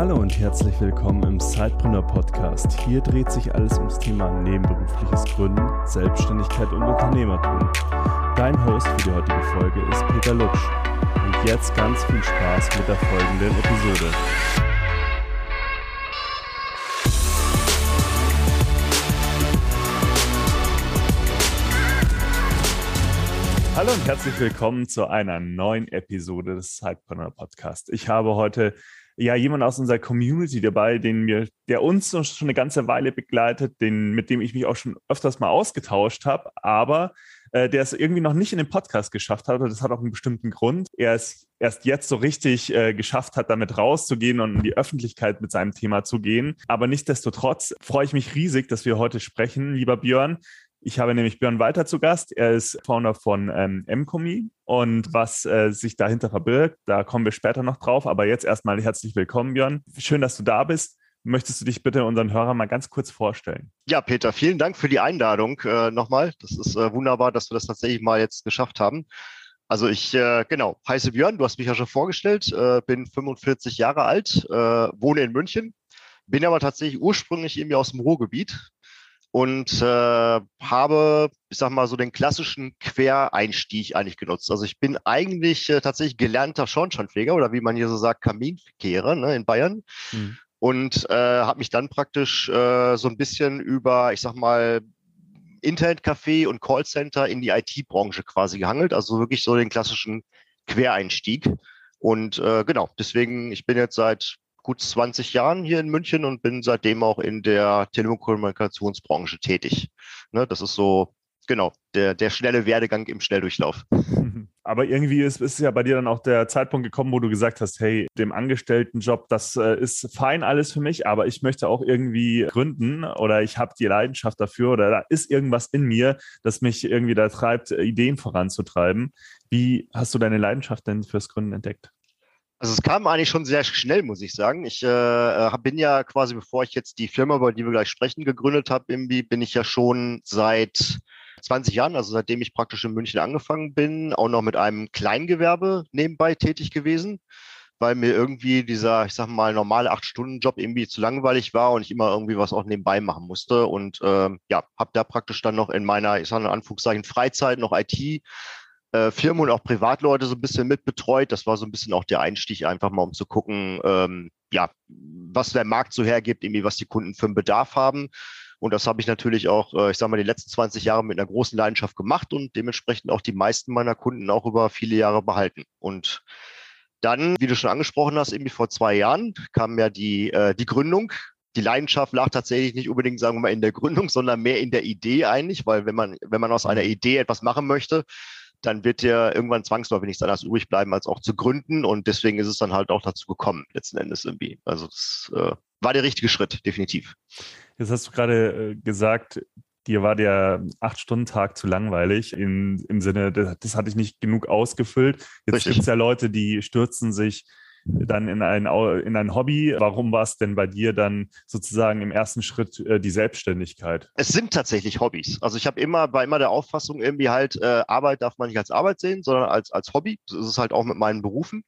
Hallo und herzlich willkommen im Sidepreneur Podcast. Hier dreht sich alles ums Thema nebenberufliches Gründen, Selbstständigkeit und Unternehmertum. Dein Host für die heutige Folge ist Peter Lutsch. Und jetzt ganz viel Spaß mit der folgenden Episode. Hallo und herzlich willkommen zu einer neuen Episode des Sidepreneur Podcast. Ich habe heute ja jemand aus unserer Community dabei, den wir, der uns schon eine ganze Weile begleitet, den, mit dem ich mich auch schon öfters mal ausgetauscht habe, aber äh, der es irgendwie noch nicht in den Podcast geschafft hat. Das hat auch einen bestimmten Grund. Er es erst jetzt so richtig äh, geschafft hat, damit rauszugehen und in die Öffentlichkeit mit seinem Thema zu gehen. Aber nichtsdestotrotz freue ich mich riesig, dass wir heute sprechen, lieber Björn. Ich habe nämlich Björn Walter zu Gast. Er ist Founder von ähm, Mcomi und was äh, sich dahinter verbirgt, da kommen wir später noch drauf. Aber jetzt erstmal herzlich willkommen, Björn. Schön, dass du da bist. Möchtest du dich bitte unseren Hörern mal ganz kurz vorstellen? Ja, Peter, vielen Dank für die Einladung äh, nochmal. Das ist äh, wunderbar, dass wir das tatsächlich mal jetzt geschafft haben. Also ich, äh, genau, heiße Björn, du hast mich ja schon vorgestellt, äh, bin 45 Jahre alt, äh, wohne in München, bin aber tatsächlich ursprünglich irgendwie aus dem Ruhrgebiet, und äh, habe, ich sag mal, so den klassischen Quereinstieg eigentlich genutzt. Also ich bin eigentlich äh, tatsächlich gelernter Schornsteinfeger oder wie man hier so sagt, Kaminkehrer ne, in Bayern. Mhm. Und äh, habe mich dann praktisch äh, so ein bisschen über, ich sag mal, Internetcafé und Callcenter in die IT-Branche quasi gehangelt. Also wirklich so den klassischen Quereinstieg. Und äh, genau, deswegen, ich bin jetzt seit gut 20 Jahren hier in München und bin seitdem auch in der Telekommunikationsbranche tätig. Ne, das ist so, genau, der, der schnelle Werdegang im Schnelldurchlauf. Aber irgendwie ist, ist ja bei dir dann auch der Zeitpunkt gekommen, wo du gesagt hast, hey, dem Angestelltenjob, das äh, ist fein alles für mich, aber ich möchte auch irgendwie gründen oder ich habe die Leidenschaft dafür oder da ist irgendwas in mir, das mich irgendwie da treibt, Ideen voranzutreiben. Wie hast du deine Leidenschaft denn fürs Gründen entdeckt? Also es kam eigentlich schon sehr schnell, muss ich sagen. Ich äh, bin ja quasi, bevor ich jetzt die Firma, über die wir gleich sprechen, gegründet habe, irgendwie bin ich ja schon seit 20 Jahren, also seitdem ich praktisch in München angefangen bin, auch noch mit einem Kleingewerbe nebenbei tätig gewesen, weil mir irgendwie dieser, ich sag mal, normale acht-Stunden-Job irgendwie zu langweilig war und ich immer irgendwie was auch nebenbei machen musste. Und äh, ja, habe da praktisch dann noch in meiner, ich sage in Anführungszeichen, Freizeit noch IT äh, Firmen und auch Privatleute so ein bisschen mitbetreut. Das war so ein bisschen auch der Einstieg, einfach mal um zu gucken, ähm, ja, was der Markt so hergibt, irgendwie was die Kunden für einen Bedarf haben. Und das habe ich natürlich auch, äh, ich sage mal, die letzten 20 Jahre mit einer großen Leidenschaft gemacht und dementsprechend auch die meisten meiner Kunden auch über viele Jahre behalten. Und dann, wie du schon angesprochen hast, irgendwie vor zwei Jahren kam ja die, äh, die Gründung. Die Leidenschaft lag tatsächlich nicht unbedingt, sagen wir mal, in der Gründung, sondern mehr in der Idee eigentlich, weil wenn man, wenn man aus einer Idee etwas machen möchte, dann wird dir irgendwann zwangsläufig nichts anderes übrig bleiben, als auch zu gründen. Und deswegen ist es dann halt auch dazu gekommen, letzten Endes irgendwie. Also das äh, war der richtige Schritt, definitiv. Jetzt hast du gerade äh, gesagt, dir war der Acht-Stunden-Tag zu langweilig, in, im Sinne, das, das hatte ich nicht genug ausgefüllt. Jetzt gibt es ja Leute, die stürzen sich dann in ein, in ein Hobby. Warum war es denn bei dir dann sozusagen im ersten Schritt äh, die Selbstständigkeit? Es sind tatsächlich Hobbys. Also ich habe immer bei immer der Auffassung irgendwie halt, äh, Arbeit darf man nicht als Arbeit sehen, sondern als, als Hobby. Das ist es halt auch mit meinen Berufen.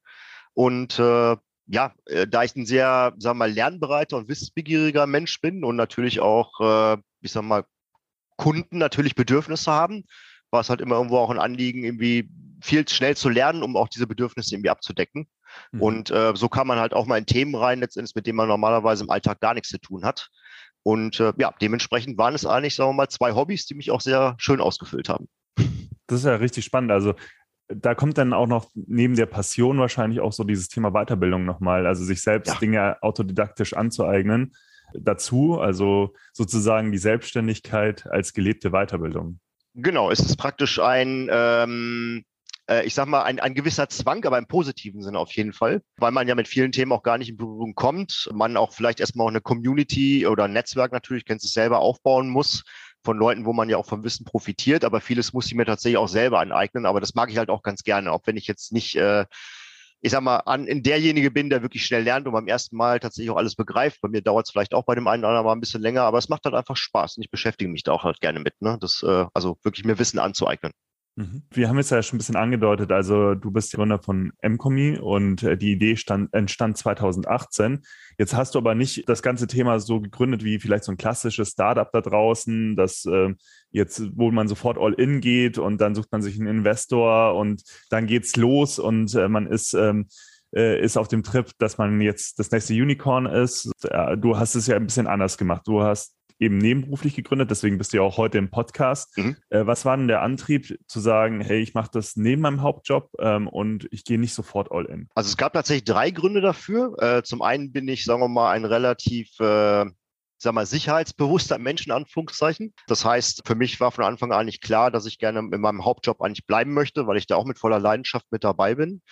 Und äh, ja, äh, da ich ein sehr, sagen wir mal, lernbereiter und wissensbegieriger Mensch bin und natürlich auch, äh, ich sag mal, Kunden natürlich Bedürfnisse haben, war es halt immer irgendwo auch ein Anliegen, irgendwie viel schnell zu lernen, um auch diese Bedürfnisse irgendwie abzudecken. Mhm. Und äh, so kann man halt auch mal in Themen rein, letztendlich, mit denen man normalerweise im Alltag gar nichts zu tun hat. Und äh, ja, dementsprechend waren es eigentlich, sagen wir mal, zwei Hobbys, die mich auch sehr schön ausgefüllt haben. Das ist ja richtig spannend. Also da kommt dann auch noch neben der Passion wahrscheinlich auch so dieses Thema Weiterbildung nochmal, also sich selbst ja. Dinge autodidaktisch anzueignen dazu, also sozusagen die Selbstständigkeit als gelebte Weiterbildung. Genau, es ist praktisch ein, ähm, äh, ich sag mal, ein, ein gewisser Zwang, aber im positiven Sinne auf jeden Fall, weil man ja mit vielen Themen auch gar nicht in Berührung kommt. Man auch vielleicht erstmal auch eine Community oder ein Netzwerk natürlich, kennst du selber, aufbauen muss von Leuten, wo man ja auch vom Wissen profitiert, aber vieles muss ich mir tatsächlich auch selber aneignen. Aber das mag ich halt auch ganz gerne, auch wenn ich jetzt nicht äh, ich sag mal, an, in derjenige bin, der wirklich schnell lernt und beim ersten Mal tatsächlich auch alles begreift. Bei mir dauert es vielleicht auch bei dem einen oder anderen mal ein bisschen länger, aber es macht halt einfach Spaß und ich beschäftige mich da auch halt gerne mit, ne? Das, äh, also wirklich mir Wissen anzueignen. Mhm. Wir haben es ja schon ein bisschen angedeutet, also du bist Gründer von Mcomi und äh, die Idee stand, entstand 2018. Jetzt hast du aber nicht das ganze Thema so gegründet wie vielleicht so ein klassisches Startup da draußen, das äh, jetzt, wo man sofort all in geht und dann sucht man sich einen Investor und dann geht's los und äh, man ist ähm, äh, ist auf dem Trip, dass man jetzt das nächste Unicorn ist. Du hast es ja ein bisschen anders gemacht. Du hast eben nebenberuflich gegründet, deswegen bist du ja auch heute im Podcast. Mhm. Äh, was war denn der Antrieb zu sagen, hey, ich mache das neben meinem Hauptjob ähm, und ich gehe nicht sofort all in? Also es gab tatsächlich drei Gründe dafür. Äh, zum einen bin ich, sagen wir mal, ein relativ äh sag mal, sicherheitsbewusster Mensch in Anführungszeichen. Das heißt, für mich war von Anfang an nicht klar, dass ich gerne in meinem Hauptjob eigentlich bleiben möchte, weil ich da auch mit voller Leidenschaft mit dabei bin.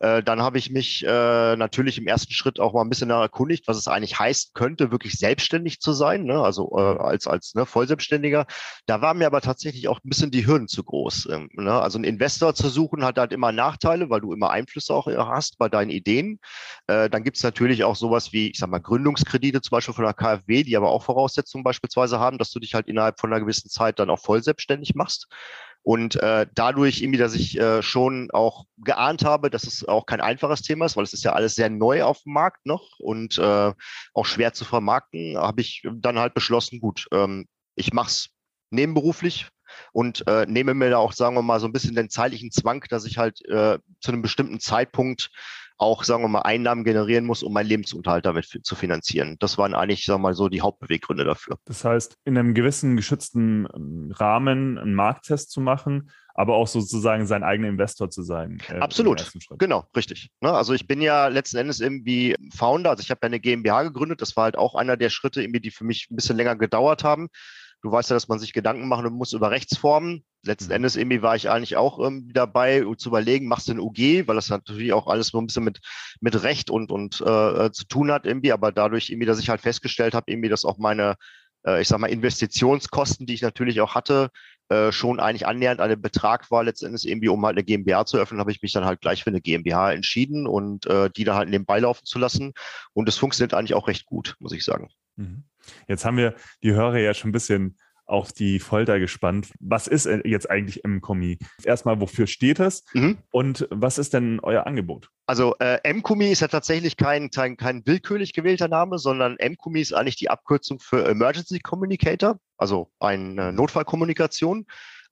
Äh, dann habe ich mich äh, natürlich im ersten Schritt auch mal ein bisschen erkundigt, was es eigentlich heißt könnte, wirklich selbstständig zu sein, ne? also äh, als, als ne, Vollselbstständiger. Da waren mir aber tatsächlich auch ein bisschen die Hürden zu groß. Ähm, ne? Also einen Investor zu suchen hat halt immer Nachteile, weil du immer Einflüsse auch äh, hast bei deinen Ideen. Äh, dann gibt es natürlich auch sowas wie, ich sag mal, Gründungskredite zum Beispiel von der KfW, die aber auch Voraussetzungen beispielsweise haben, dass du dich halt innerhalb von einer gewissen Zeit dann auch voll selbstständig machst. Und äh, dadurch irgendwie, dass ich äh, schon auch geahnt habe, dass es auch kein einfaches Thema ist, weil es ist ja alles sehr neu auf dem Markt noch und äh, auch schwer zu vermarkten, habe ich dann halt beschlossen, gut, ähm, ich mache es nebenberuflich und äh, nehme mir da auch, sagen wir mal, so ein bisschen den zeitlichen Zwang, dass ich halt äh, zu einem bestimmten Zeitpunkt auch, sagen wir mal, Einnahmen generieren muss, um meinen Lebensunterhalt damit zu finanzieren. Das waren eigentlich, sagen wir mal, so die Hauptbeweggründe dafür. Das heißt, in einem gewissen geschützten ähm, Rahmen einen Markttest zu machen, aber auch sozusagen sein eigener Investor zu sein. Äh, Absolut, genau, richtig. Ne? Also ich bin ja letzten Endes irgendwie Founder, also ich habe ja eine GmbH gegründet, das war halt auch einer der Schritte, irgendwie, die für mich ein bisschen länger gedauert haben. Du weißt ja, dass man sich Gedanken machen muss über Rechtsformen. Letzten mhm. Endes irgendwie war ich eigentlich auch ähm, dabei, zu überlegen, machst du ein UG, weil das natürlich auch alles so ein bisschen mit, mit Recht und, und äh, zu tun hat irgendwie, aber dadurch irgendwie, dass ich halt festgestellt habe, irgendwie, dass auch meine, äh, ich sag mal, Investitionskosten, die ich natürlich auch hatte, äh, schon eigentlich annähernd an den Betrag war, letztendlich irgendwie, um halt eine GmbH zu öffnen, habe ich mich dann halt gleich für eine GmbH entschieden und äh, die dann halt nebenbei laufen zu lassen. Und es funktioniert eigentlich auch recht gut, muss ich sagen. Mhm. Jetzt haben wir die Hörer ja schon ein bisschen auf die Folter gespannt. Was ist jetzt eigentlich MCOMI? Erstmal, wofür steht es mhm. und was ist denn euer Angebot? Also äh, MCOMI ist ja tatsächlich kein, kein, kein willkürlich gewählter Name, sondern MCOMI ist eigentlich die Abkürzung für Emergency Communicator, also eine Notfallkommunikation.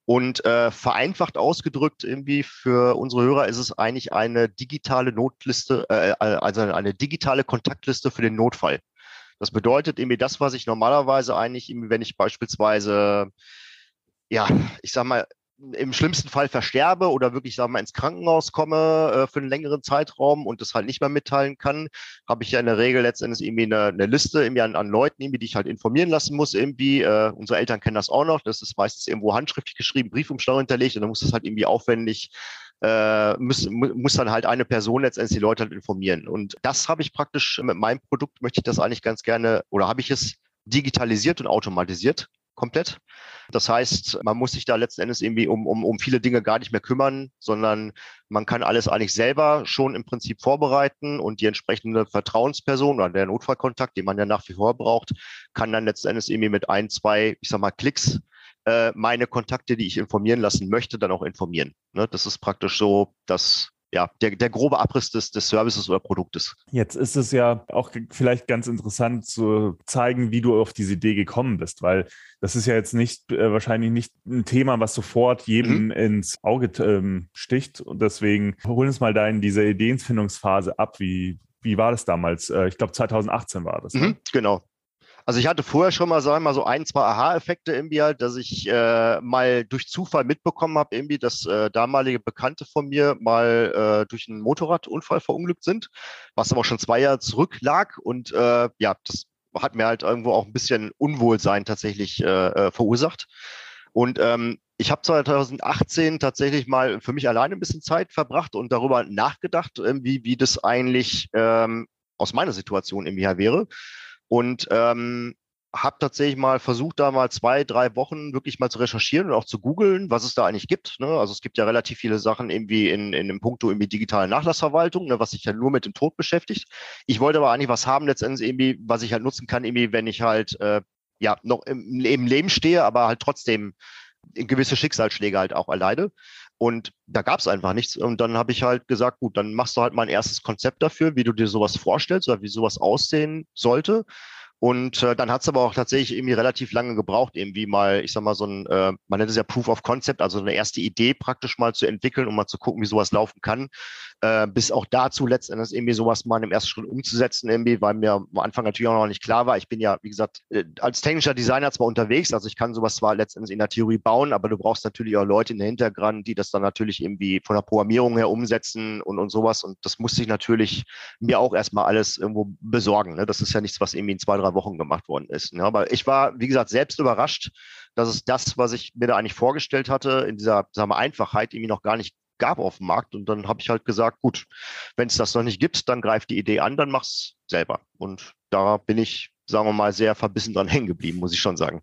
Und äh, vereinfacht ausgedrückt irgendwie für unsere Hörer ist es eigentlich eine digitale Notliste, äh, also eine digitale Kontaktliste für den Notfall. Das bedeutet irgendwie das, was ich normalerweise eigentlich, wenn ich beispielsweise, ja, ich sag mal, im schlimmsten Fall versterbe oder wirklich, sagen wir mal, ins Krankenhaus komme äh, für einen längeren Zeitraum und das halt nicht mehr mitteilen kann, habe ich ja in der Regel letztendlich irgendwie eine, eine Liste irgendwie an, an Leuten, irgendwie, die ich halt informieren lassen muss. Irgendwie, äh, unsere Eltern kennen das auch noch. Das ist meistens irgendwo handschriftlich geschrieben, Briefumschlag hinterlegt und dann muss das halt irgendwie aufwendig äh, muss, muss dann halt eine Person letztendlich die Leute halt informieren. Und das habe ich praktisch mit meinem Produkt, möchte ich das eigentlich ganz gerne, oder habe ich es digitalisiert und automatisiert komplett. Das heißt, man muss sich da letzten Endes irgendwie um, um, um viele Dinge gar nicht mehr kümmern, sondern man kann alles eigentlich selber schon im Prinzip vorbereiten und die entsprechende Vertrauensperson oder der Notfallkontakt, den man ja nach wie vor braucht, kann dann letzten Endes irgendwie mit ein, zwei, ich sag mal, Klicks äh, meine Kontakte, die ich informieren lassen möchte, dann auch informieren. Ne? Das ist praktisch so, dass ja, der, der grobe Abriss des, des Services oder Produktes. Jetzt ist es ja auch vielleicht ganz interessant zu zeigen, wie du auf diese Idee gekommen bist, weil das ist ja jetzt nicht äh, wahrscheinlich nicht ein Thema, was sofort jedem mhm. ins Auge ähm, sticht. Und deswegen hol uns mal da in diese Ideenfindungsphase ab. Wie, wie war das damals? Äh, ich glaube, 2018 war das. Ne? Mhm, genau. Also ich hatte vorher schon mal, sagen wir mal, so ein, zwei Aha-Effekte irgendwie halt, dass ich äh, mal durch Zufall mitbekommen habe, irgendwie, dass äh, damalige Bekannte von mir mal äh, durch einen Motorradunfall verunglückt sind, was aber schon zwei Jahre zurück lag. Und äh, ja, das hat mir halt irgendwo auch ein bisschen Unwohlsein tatsächlich äh, äh verursacht. Und ähm, ich habe 2018 tatsächlich mal für mich alleine ein bisschen Zeit verbracht und darüber nachgedacht, irgendwie, wie das eigentlich ähm, aus meiner Situation irgendwie her wäre. Und ähm, habe tatsächlich mal versucht, da mal zwei, drei Wochen wirklich mal zu recherchieren und auch zu googeln, was es da eigentlich gibt. Ne? Also es gibt ja relativ viele Sachen irgendwie in, in dem Punkto irgendwie digitale Nachlassverwaltung, ne, was sich ja nur mit dem Tod beschäftigt. Ich wollte aber eigentlich was haben letztendlich irgendwie, was ich halt nutzen kann, irgendwie, wenn ich halt äh, ja noch im, im Leben stehe, aber halt trotzdem gewisse Schicksalsschläge halt auch erleide. Und da gab es einfach nichts. Und dann habe ich halt gesagt, gut, dann machst du halt mal ein erstes Konzept dafür, wie du dir sowas vorstellst oder wie sowas aussehen sollte. Und äh, dann hat es aber auch tatsächlich irgendwie relativ lange gebraucht, irgendwie mal, ich sag mal, so ein, äh, man nennt es ja Proof of Concept, also eine erste Idee praktisch mal zu entwickeln, um mal zu gucken, wie sowas laufen kann, äh, bis auch dazu letztendlich irgendwie sowas mal im ersten Schritt umzusetzen, irgendwie, weil mir am Anfang natürlich auch noch nicht klar war. Ich bin ja, wie gesagt, äh, als technischer Designer zwar unterwegs, also ich kann sowas zwar letztendlich in der Theorie bauen, aber du brauchst natürlich auch Leute in der Hintergrund, die das dann natürlich irgendwie von der Programmierung her umsetzen und, und sowas. Und das musste ich natürlich mir auch erstmal alles irgendwo besorgen. Ne? Das ist ja nichts, was irgendwie in zwei, drei Wochen gemacht worden ist. Ne? Aber ich war, wie gesagt, selbst überrascht, dass es das, was ich mir da eigentlich vorgestellt hatte, in dieser sagen wir, Einfachheit irgendwie noch gar nicht gab auf dem Markt. Und dann habe ich halt gesagt, gut, wenn es das noch nicht gibt, dann greift die Idee an, dann mach's selber. Und da bin ich, sagen wir mal, sehr verbissen dran hängen geblieben, muss ich schon sagen.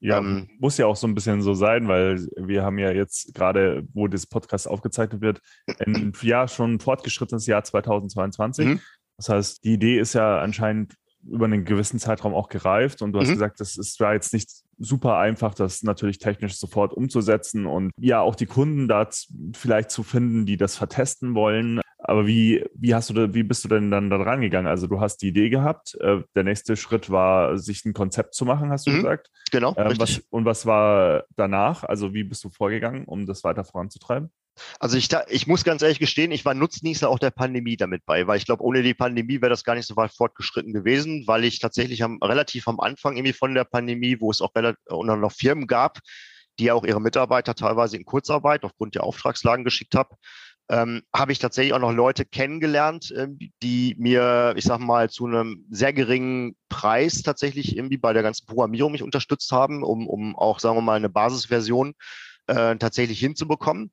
Ja, ähm, muss ja auch so ein bisschen so sein, weil wir haben ja jetzt gerade, wo das Podcast aufgezeichnet wird, ein Jahr schon fortgeschrittenes Jahr 2022. Mhm. Das heißt, die Idee ist ja anscheinend über einen gewissen Zeitraum auch gereift und du hast mhm. gesagt, das ist da jetzt nicht super einfach, das natürlich technisch sofort umzusetzen und ja auch die Kunden da vielleicht zu finden, die das vertesten wollen. Aber wie, wie hast du da, wie bist du denn dann da rangegangen? Also du hast die Idee gehabt. Äh, der nächste Schritt war, sich ein Konzept zu machen, hast du mhm. gesagt. Genau. Äh, was, und was war danach? Also wie bist du vorgegangen, um das weiter voranzutreiben? Also ich, ich muss ganz ehrlich gestehen, ich war Nutznießer auch der Pandemie damit bei, weil ich glaube, ohne die Pandemie wäre das gar nicht so weit fortgeschritten gewesen, weil ich tatsächlich am, relativ am Anfang irgendwie von der Pandemie, wo es auch relativ, noch Firmen gab, die ja auch ihre Mitarbeiter teilweise in Kurzarbeit aufgrund der Auftragslagen geschickt haben, ähm, habe ich tatsächlich auch noch Leute kennengelernt, äh, die mir, ich sag mal, zu einem sehr geringen Preis tatsächlich irgendwie bei der ganzen Programmierung mich unterstützt haben, um, um auch, sagen wir mal, eine Basisversion äh, tatsächlich hinzubekommen.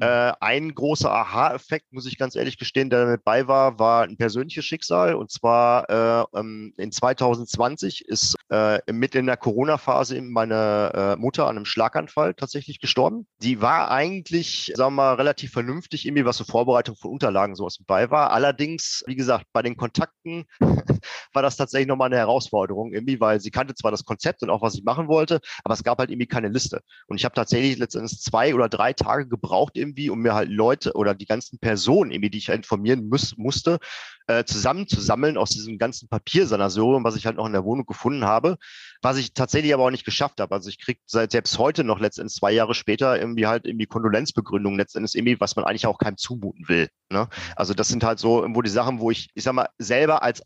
Äh, ein großer Aha-Effekt, muss ich ganz ehrlich gestehen, der damit bei war, war ein persönliches Schicksal. Und zwar äh, ähm, in 2020 ist äh, mit in der Corona-Phase meine äh, Mutter an einem Schlaganfall tatsächlich gestorben. Die war eigentlich, sagen wir mal, relativ vernünftig, irgendwie was zur Vorbereitung von Unterlagen sowas bei war. Allerdings, wie gesagt, bei den Kontakten war das tatsächlich nochmal eine Herausforderung irgendwie, weil sie kannte zwar das Konzept und auch, was ich machen wollte, aber es gab halt irgendwie keine Liste. Und ich habe tatsächlich letztendlich zwei oder drei Tage gebraucht, irgendwie irgendwie, um mir halt Leute oder die ganzen Personen, irgendwie, die ich informieren muss, musste, äh, zusammenzusammeln aus diesem ganzen Papiersanasorium, was ich halt noch in der Wohnung gefunden habe, was ich tatsächlich aber auch nicht geschafft habe. Also ich kriege seit selbst heute noch letztendlich zwei Jahre später irgendwie halt irgendwie Kondolenzbegründungen letztendlich irgendwie, was man eigentlich auch keinem zumuten will. Ne? Also das sind halt so irgendwo die Sachen, wo ich, ich sag mal, selber als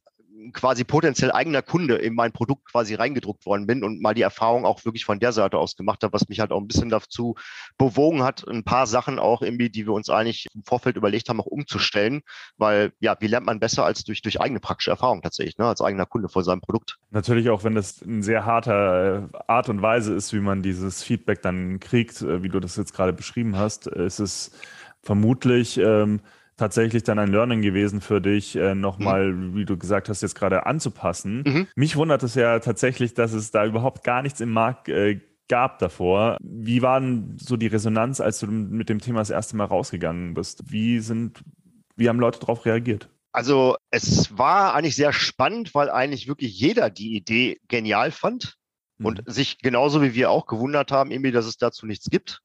quasi potenziell eigener Kunde in mein Produkt quasi reingedruckt worden bin und mal die Erfahrung auch wirklich von der Seite aus gemacht habe, was mich halt auch ein bisschen dazu bewogen hat, ein paar Sachen auch irgendwie, die wir uns eigentlich im Vorfeld überlegt haben, auch umzustellen, weil ja, wie lernt man besser als durch, durch eigene praktische Erfahrung tatsächlich, ne, als eigener Kunde vor seinem Produkt. Natürlich auch, wenn das eine sehr harte äh, Art und Weise ist, wie man dieses Feedback dann kriegt, äh, wie du das jetzt gerade beschrieben hast, ist es vermutlich ähm, tatsächlich dann ein Learning gewesen für dich, äh, nochmal, mhm. wie du gesagt hast, jetzt gerade anzupassen. Mhm. Mich wundert es ja tatsächlich, dass es da überhaupt gar nichts im Markt äh, gab davor. Wie war denn so die Resonanz, als du mit dem Thema das erste Mal rausgegangen bist? Wie sind, wie haben Leute darauf reagiert? Also es war eigentlich sehr spannend, weil eigentlich wirklich jeder die Idee genial fand mhm. und sich genauso wie wir auch gewundert haben, irgendwie, dass es dazu nichts gibt.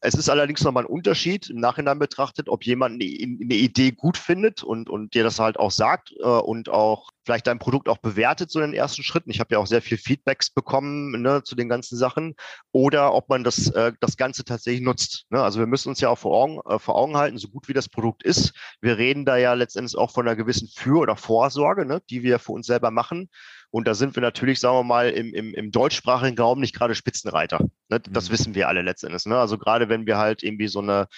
Es ist allerdings nochmal ein Unterschied im Nachhinein betrachtet, ob jemand eine, Idee gut findet und, und dir das halt auch sagt äh, und auch vielleicht dein Produkt auch bewertet, so in den ersten Schritten. Ich habe ja auch sehr viel Feedbacks bekommen ne, zu den ganzen Sachen. Oder ob man das, äh, das Ganze tatsächlich nutzt. Ne? Also wir müssen uns ja auch vor Augen, äh, vor Augen halten, so gut wie das Produkt ist. Wir reden da ja letztendlich auch von einer gewissen Für- oder Vorsorge, ne, die wir für uns selber machen. Und da sind wir natürlich, sagen wir mal, im, im, im deutschsprachigen Raum nicht gerade Spitzenreiter. Ne? Das mhm. wissen wir alle letztendlich. Ne? Also gerade wenn wir halt irgendwie so eine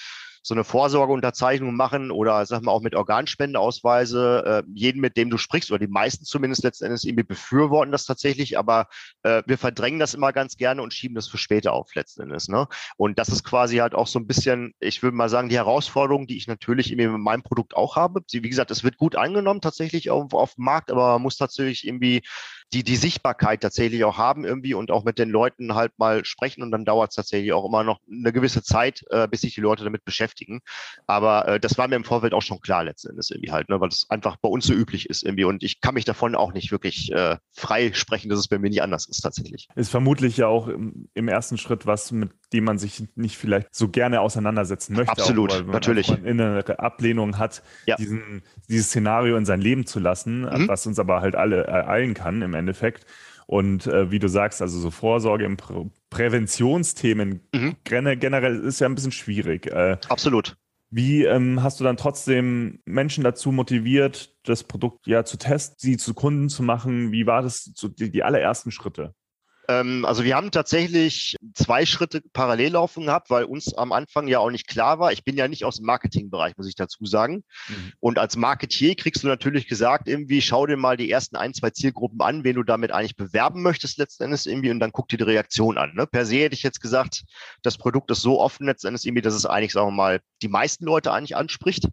so eine Vorsorgeunterzeichnung machen oder sag mal auch mit Organspendeausweise, äh, jeden, mit dem du sprichst, oder die meisten zumindest letztendlich irgendwie befürworten das tatsächlich, aber äh, wir verdrängen das immer ganz gerne und schieben das für später auf letztendlich. Ne? Und das ist quasi halt auch so ein bisschen, ich würde mal sagen, die Herausforderung, die ich natürlich irgendwie mit meinem Produkt auch habe. Wie gesagt, es wird gut angenommen tatsächlich auf, auf dem Markt, aber man muss tatsächlich irgendwie die die Sichtbarkeit tatsächlich auch haben irgendwie und auch mit den Leuten halt mal sprechen und dann dauert es tatsächlich auch immer noch eine gewisse Zeit, äh, bis sich die Leute damit beschäftigen beschäftigen. Aber äh, das war mir im Vorfeld auch schon klar letzten Endes irgendwie halt, ne, weil es einfach bei uns so üblich ist irgendwie. Und ich kann mich davon auch nicht wirklich äh, frei sprechen, dass es bei mir nicht anders ist tatsächlich. Ist vermutlich ja auch im, im ersten Schritt was, mit dem man sich nicht vielleicht so gerne auseinandersetzen möchte. Absolut, auch, natürlich. Wenn man innere Ablehnung hat, ja. diesen, dieses Szenario in sein Leben zu lassen, mhm. was uns aber halt alle ereilen kann im Endeffekt. Und äh, wie du sagst, also so Vorsorge im Prä Präventionsthemen mhm. generell ist ja ein bisschen schwierig. Äh, Absolut. Wie ähm, hast du dann trotzdem Menschen dazu motiviert, das Produkt ja zu testen, sie zu Kunden zu machen? Wie war das so die, die allerersten Schritte? Ähm, also wir haben tatsächlich zwei Schritte parallel laufen gehabt, weil uns am Anfang ja auch nicht klar war. Ich bin ja nicht aus dem Marketingbereich, muss ich dazu sagen. Mhm. Und als Marketier kriegst du natürlich gesagt, irgendwie schau dir mal die ersten ein, zwei Zielgruppen an, wen du damit eigentlich bewerben möchtest letzten Endes irgendwie und dann guck dir die Reaktion an. Ne? Per se hätte ich jetzt gesagt, das Produkt ist so offen letzten Endes irgendwie, dass es eigentlich, sagen wir mal, die meisten Leute eigentlich anspricht.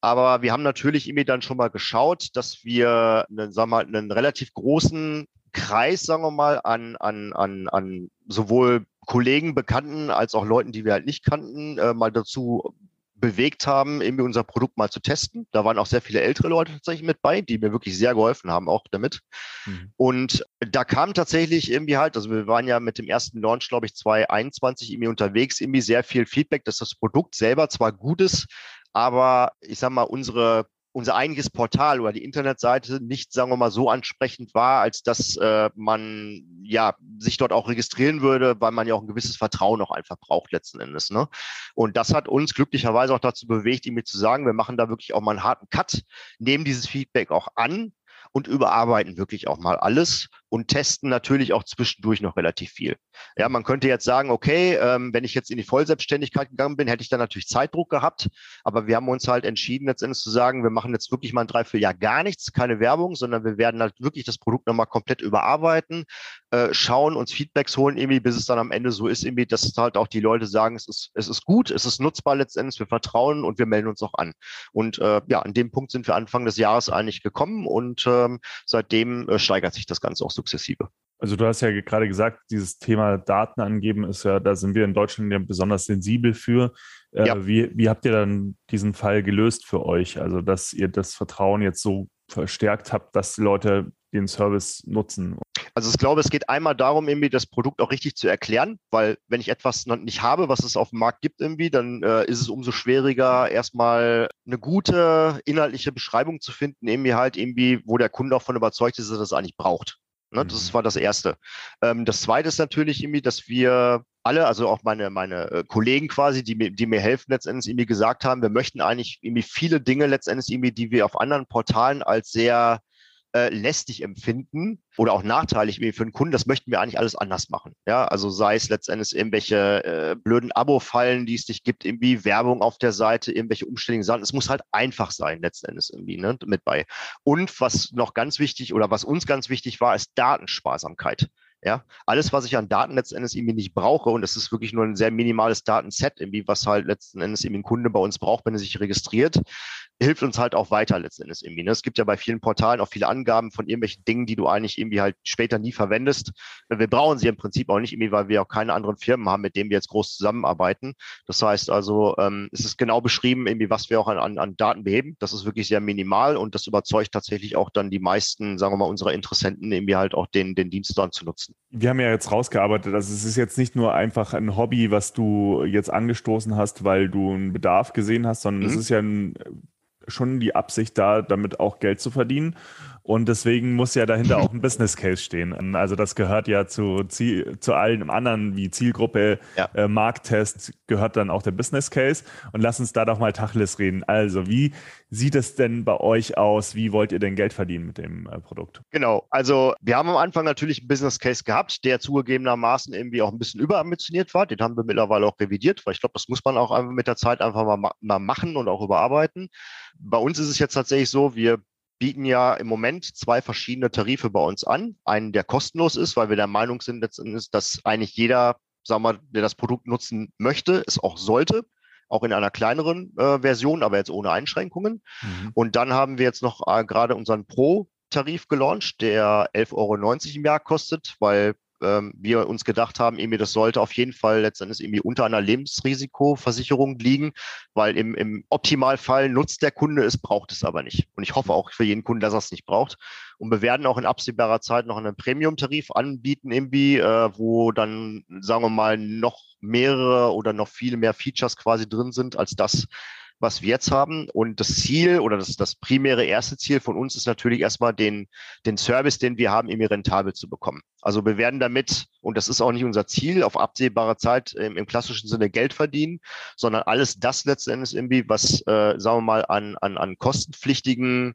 Aber wir haben natürlich irgendwie dann schon mal geschaut, dass wir einen, sagen wir mal, einen relativ großen Kreis, sagen wir mal, an, an, an, an sowohl Kollegen, Bekannten als auch Leuten, die wir halt nicht kannten, äh, mal dazu bewegt haben, irgendwie unser Produkt mal zu testen. Da waren auch sehr viele ältere Leute tatsächlich mit bei, die mir wirklich sehr geholfen haben, auch damit. Mhm. Und da kam tatsächlich irgendwie halt, also wir waren ja mit dem ersten Launch, glaube ich, 2021 irgendwie unterwegs, irgendwie sehr viel Feedback, dass das Produkt selber zwar gut ist, aber ich sag mal, unsere unser eigentliches Portal oder die Internetseite nicht, sagen wir mal, so ansprechend war, als dass äh, man ja sich dort auch registrieren würde, weil man ja auch ein gewisses Vertrauen auch einfach braucht letzten Endes. Ne? Und das hat uns glücklicherweise auch dazu bewegt, ihm zu sagen, wir machen da wirklich auch mal einen harten Cut, nehmen dieses Feedback auch an und überarbeiten wirklich auch mal alles und testen natürlich auch zwischendurch noch relativ viel. Ja, man könnte jetzt sagen, okay, ähm, wenn ich jetzt in die Vollselbstständigkeit gegangen bin, hätte ich dann natürlich Zeitdruck gehabt, aber wir haben uns halt entschieden, letztendlich zu sagen, wir machen jetzt wirklich mal ein Dreivierteljahr gar nichts, keine Werbung, sondern wir werden halt wirklich das Produkt nochmal komplett überarbeiten, äh, schauen, uns Feedbacks holen, irgendwie, bis es dann am Ende so ist, irgendwie, dass halt auch die Leute sagen, es ist, es ist gut, es ist nutzbar letztendlich, wir vertrauen und wir melden uns auch an. Und äh, ja, an dem Punkt sind wir Anfang des Jahres eigentlich gekommen und ähm, seitdem äh, steigert sich das Ganze auch sukzessive. Also du hast ja gerade gesagt, dieses Thema Daten angeben ist ja, da sind wir in Deutschland ja besonders sensibel für. Äh, ja. wie, wie habt ihr dann diesen Fall gelöst für euch? Also dass ihr das Vertrauen jetzt so verstärkt habt, dass die Leute den Service nutzen? Also ich glaube, es geht einmal darum, irgendwie das Produkt auch richtig zu erklären, weil wenn ich etwas noch nicht habe, was es auf dem Markt gibt irgendwie, dann äh, ist es umso schwieriger, erstmal eine gute inhaltliche Beschreibung zu finden, irgendwie halt irgendwie, wo der Kunde auch von überzeugt ist, dass er das eigentlich braucht. Ne, das mhm. war das Erste. Ähm, das Zweite ist natürlich irgendwie, dass wir alle, also auch meine, meine äh, Kollegen quasi, die mir, die mir helfen, letztendlich irgendwie gesagt haben, wir möchten eigentlich irgendwie viele Dinge letztendlich irgendwie, die wir auf anderen Portalen als sehr äh, lästig empfinden oder auch nachteilig für den Kunden, das möchten wir eigentlich alles anders machen. Ja, also sei es letztendlich irgendwelche äh, blöden Abo-Fallen, die es nicht gibt, irgendwie Werbung auf der Seite, irgendwelche umständlichen Sachen. Es muss halt einfach sein, letztendlich irgendwie ne, mit bei. Und was noch ganz wichtig oder was uns ganz wichtig war, ist Datensparsamkeit. Ja, alles, was ich an Daten letzten Endes irgendwie nicht brauche, und das ist wirklich nur ein sehr minimales Datenset, irgendwie, was halt letzten Endes irgendwie ein Kunde bei uns braucht, wenn er sich registriert, hilft uns halt auch weiter letzten Endes irgendwie. Ne? Es gibt ja bei vielen Portalen auch viele Angaben von irgendwelchen Dingen, die du eigentlich irgendwie halt später nie verwendest. Wir brauchen sie im Prinzip auch nicht irgendwie, weil wir auch keine anderen Firmen haben, mit denen wir jetzt groß zusammenarbeiten. Das heißt also, ähm, es ist genau beschrieben, irgendwie, was wir auch an, an, an Daten beheben. Das ist wirklich sehr minimal und das überzeugt tatsächlich auch dann die meisten, sagen wir mal, unserer Interessenten irgendwie halt auch den, den Dienst dann zu nutzen. Wir haben ja jetzt rausgearbeitet, also es ist jetzt nicht nur einfach ein Hobby, was du jetzt angestoßen hast, weil du einen Bedarf gesehen hast, sondern mhm. es ist ja ein, schon die Absicht da, damit auch Geld zu verdienen. Und deswegen muss ja dahinter auch ein Business Case stehen. Also das gehört ja zu, Ziel, zu allen anderen wie Zielgruppe, ja. äh, Markttest gehört dann auch der Business Case. Und lass uns da doch mal Tacheles reden. Also wie sieht es denn bei euch aus? Wie wollt ihr denn Geld verdienen mit dem äh, Produkt? Genau. Also wir haben am Anfang natürlich einen Business Case gehabt, der zugegebenermaßen irgendwie auch ein bisschen überambitioniert war. Den haben wir mittlerweile auch revidiert, weil ich glaube, das muss man auch einfach mit der Zeit einfach mal, mal machen und auch überarbeiten. Bei uns ist es jetzt tatsächlich so, wir bieten ja im Moment zwei verschiedene Tarife bei uns an. Einen, der kostenlos ist, weil wir der Meinung sind, dass eigentlich jeder, sagen wir, der das Produkt nutzen möchte, es auch sollte. Auch in einer kleineren äh, Version, aber jetzt ohne Einschränkungen. Mhm. Und dann haben wir jetzt noch äh, gerade unseren Pro-Tarif gelauncht, der 11,90 Euro im Jahr kostet, weil ähm, wir uns gedacht haben, irgendwie das sollte auf jeden Fall letztendlich irgendwie unter einer Lebensrisikoversicherung liegen, weil im, im Optimalfall nutzt der Kunde es, braucht es aber nicht. Und ich hoffe auch für jeden Kunden, dass er es nicht braucht. Und wir werden auch in absehbarer Zeit noch einen Premium-Tarif anbieten, irgendwie, äh, wo dann, sagen wir mal, noch mehrere oder noch viel mehr Features quasi drin sind als das, was wir jetzt haben. Und das Ziel oder das, das primäre erste Ziel von uns ist natürlich erstmal den, den Service, den wir haben, irgendwie rentabel zu bekommen. Also wir werden damit, und das ist auch nicht unser Ziel, auf absehbare Zeit im, im klassischen Sinne Geld verdienen, sondern alles das letztendlich irgendwie, was, äh, sagen wir mal, an, an, an kostenpflichtigen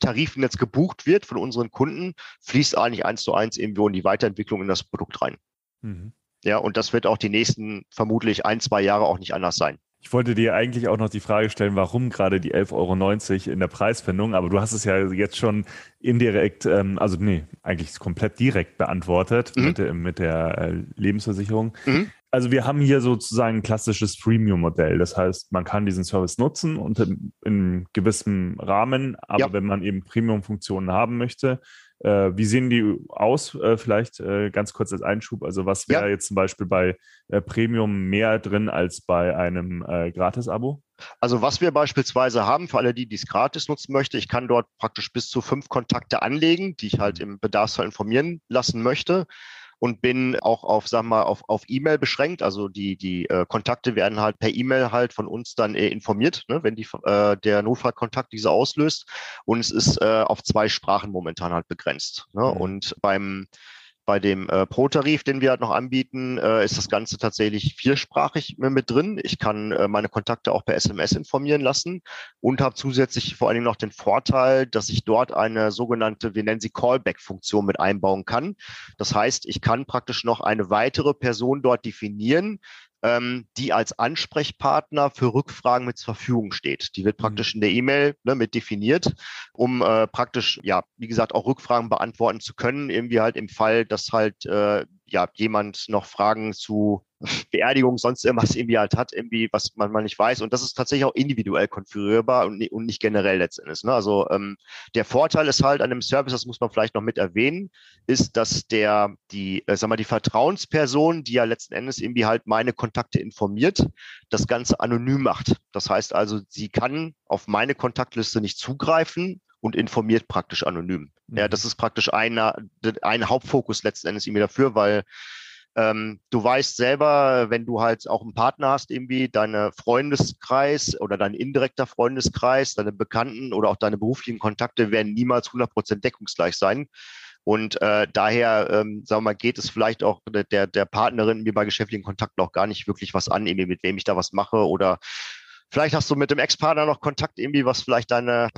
Tarifen jetzt gebucht wird von unseren Kunden, fließt eigentlich eins zu eins irgendwo in die Weiterentwicklung in das Produkt rein. Mhm. Ja, und das wird auch die nächsten vermutlich ein, zwei Jahre auch nicht anders sein. Ich wollte dir eigentlich auch noch die Frage stellen, warum gerade die 11,90 Euro in der Preisfindung, aber du hast es ja jetzt schon indirekt, ähm, also nee, eigentlich komplett direkt beantwortet mhm. mit, der, mit der äh, Lebensversicherung. Mhm. Also wir haben hier sozusagen ein klassisches Freemium-Modell. Das heißt, man kann diesen Service nutzen und in, in gewissem Rahmen, aber ja. wenn man eben Premium-Funktionen haben möchte, äh, wie sehen die aus? Äh, vielleicht äh, ganz kurz als Einschub. Also was wäre ja. jetzt zum Beispiel bei äh, Premium mehr drin als bei einem äh, Gratis-Abo? Also was wir beispielsweise haben, für alle, die dies gratis nutzen möchte, ich kann dort praktisch bis zu fünf Kontakte anlegen, die ich halt mhm. im Bedarfsfall informieren lassen möchte und bin auch auf, sag mal, auf, auf E-Mail beschränkt. Also die, die äh, Kontakte werden halt per E-Mail halt von uns dann äh, informiert, ne, wenn die, äh, der Notfallkontakt diese auslöst. Und es ist äh, auf zwei Sprachen momentan halt begrenzt. Ne? Mhm. Und beim bei dem äh, Pro-Tarif, den wir halt noch anbieten, äh, ist das Ganze tatsächlich viersprachig mit drin. Ich kann äh, meine Kontakte auch per SMS informieren lassen und habe zusätzlich vor allen Dingen noch den Vorteil, dass ich dort eine sogenannte, wir nennen sie Callback-Funktion mit einbauen kann. Das heißt, ich kann praktisch noch eine weitere Person dort definieren, ähm, die als Ansprechpartner für Rückfragen mit zur Verfügung steht. Die wird mhm. praktisch in der E-Mail ne, mit definiert, um äh, praktisch, ja, wie gesagt, auch Rückfragen beantworten zu können. Irgendwie halt im Fall, dass halt äh, ja jemand noch Fragen zu Beerdigung, sonst irgendwas irgendwie halt hat, irgendwie, was man mal nicht weiß. Und das ist tatsächlich auch individuell konfigurierbar und, und nicht generell letztendlich. Ne? Also ähm, der Vorteil ist halt an dem Service, das muss man vielleicht noch mit erwähnen, ist, dass der, die, äh, sag mal, die Vertrauensperson, die ja letzten Endes irgendwie halt meine Kontakte informiert, das Ganze anonym macht. Das heißt also, sie kann auf meine Kontaktliste nicht zugreifen, und informiert praktisch anonym. Ja, mhm. das ist praktisch einer, ein Hauptfokus letzten Endes irgendwie dafür, weil ähm, du weißt selber, wenn du halt auch einen Partner hast, irgendwie deine Freundeskreis oder dein indirekter Freundeskreis, deine Bekannten oder auch deine beruflichen Kontakte werden niemals 100% deckungsgleich sein. Und äh, daher, ähm, sagen wir mal, geht es vielleicht auch der, der Partnerin mir bei geschäftlichen Kontakten auch gar nicht wirklich was an, irgendwie mit wem ich da was mache oder Vielleicht hast du mit dem Ex-Partner noch Kontakt irgendwie, was vielleicht deine,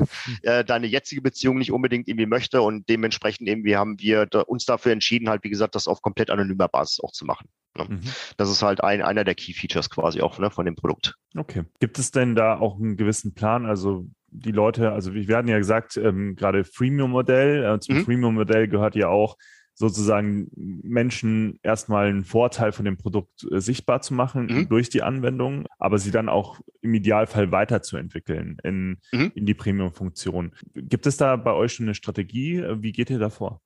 äh, deine jetzige Beziehung nicht unbedingt irgendwie möchte und dementsprechend irgendwie haben wir uns dafür entschieden, halt wie gesagt, das auf komplett anonymer Basis auch zu machen. Ne? Mhm. Das ist halt ein, einer der Key Features quasi auch ne, von dem Produkt. Okay. Gibt es denn da auch einen gewissen Plan? Also die Leute, also wir werden ja gesagt, ähm, gerade Freemium-Modell, äh, zum mhm. Freemium-Modell gehört ja auch sozusagen Menschen erstmal einen Vorteil von dem Produkt äh, sichtbar zu machen mhm. durch die Anwendung, aber sie dann auch im Idealfall weiterzuentwickeln in, mhm. in die Premium-Funktion. Gibt es da bei euch schon eine Strategie? Wie geht ihr davor?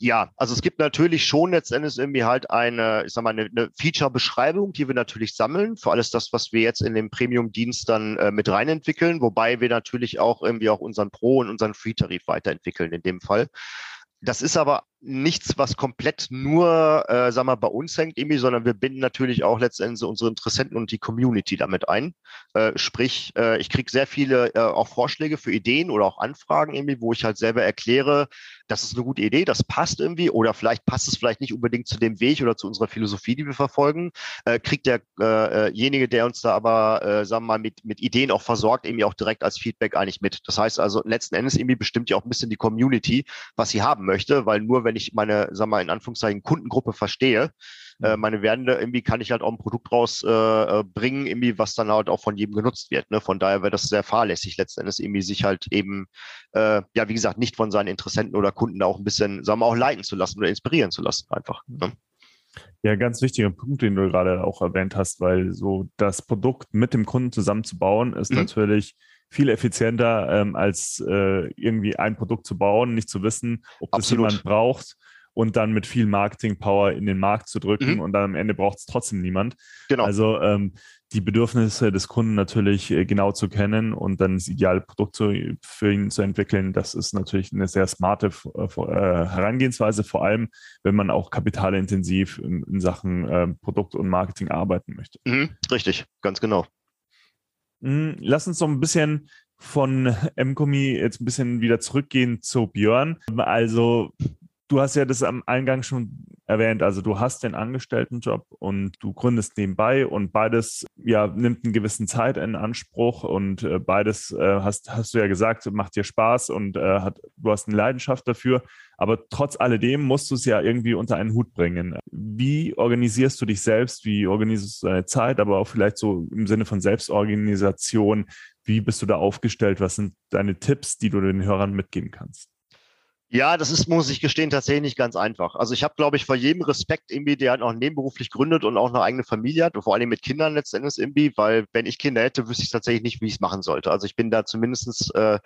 Ja, also es gibt natürlich schon letztendlich irgendwie halt eine, ich sag mal, eine, eine Feature-Beschreibung, die wir natürlich sammeln für alles das, was wir jetzt in dem Premium-Dienst dann äh, mit reinentwickeln, wobei wir natürlich auch irgendwie auch unseren Pro- und unseren Free-Tarif weiterentwickeln in dem Fall. Das ist aber nichts, was komplett nur, äh, sagen wir, bei uns hängt, irgendwie, sondern wir binden natürlich auch letztendlich unsere Interessenten und die Community damit ein. Äh, sprich, äh, ich kriege sehr viele äh, auch Vorschläge für Ideen oder auch Anfragen irgendwie, wo ich halt selber erkläre, das ist eine gute Idee, das passt irgendwie oder vielleicht passt es vielleicht nicht unbedingt zu dem Weg oder zu unserer Philosophie, die wir verfolgen. Äh, kriegt derjenige, äh, der uns da aber, äh, sagen wir mal, mit, mit Ideen auch versorgt, irgendwie auch direkt als Feedback eigentlich mit. Das heißt also, letzten Endes irgendwie bestimmt ja auch ein bisschen die Community, was sie haben möchte, weil nur wenn wenn ich meine, sag mal, in Anführungszeichen Kundengruppe verstehe, äh, mhm. meine werdende, irgendwie kann ich halt auch ein Produkt rausbringen, äh, irgendwie, was dann halt auch von jedem genutzt wird. Ne? Von daher wäre das sehr fahrlässig, letzten Endes irgendwie sich halt eben, äh, ja, wie gesagt, nicht von seinen Interessenten oder Kunden auch ein bisschen, sagen wir auch leiten zu lassen oder inspirieren zu lassen, einfach. Ne? Ja, ganz wichtiger Punkt, den du gerade auch erwähnt hast, weil so das Produkt mit dem Kunden zusammenzubauen, ist mhm. natürlich viel effizienter, ähm, als äh, irgendwie ein Produkt zu bauen, nicht zu wissen, ob Absolut. das jemand braucht und dann mit viel Marketing-Power in den Markt zu drücken mhm. und dann am Ende braucht es trotzdem niemand. Genau. Also ähm, die Bedürfnisse des Kunden natürlich äh, genau zu kennen und dann das ideale Produkt zu, für ihn zu entwickeln, das ist natürlich eine sehr smarte äh, äh, Herangehensweise, vor allem wenn man auch kapitalintensiv in, in Sachen äh, Produkt und Marketing arbeiten möchte. Mhm, richtig, ganz genau. Hm, lass uns noch ein bisschen von Mkomi jetzt ein bisschen wieder zurückgehen zu Björn. Also du hast ja das am Eingang schon erwähnt, also du hast den Angestelltenjob und du gründest nebenbei und beides ja nimmt einen gewissen Zeit in Anspruch und äh, beides äh, hast, hast du ja gesagt, macht dir Spaß und äh, hat, du hast eine Leidenschaft dafür, aber trotz alledem musst du es ja irgendwie unter einen Hut bringen. Wie organisierst du dich selbst? Wie organisierst du deine Zeit, aber auch vielleicht so im Sinne von Selbstorganisation? Wie bist du da aufgestellt? Was sind deine Tipps, die du den Hörern mitgeben kannst? Ja, das ist, muss ich gestehen, tatsächlich nicht ganz einfach. Also ich habe, glaube ich, vor jedem Respekt irgendwie, der auch nebenberuflich gründet und auch eine eigene Familie hat, vor allem mit Kindern letztendlich irgendwie, weil wenn ich Kinder hätte, wüsste ich tatsächlich nicht, wie ich es machen sollte. Also ich bin da zumindestens äh,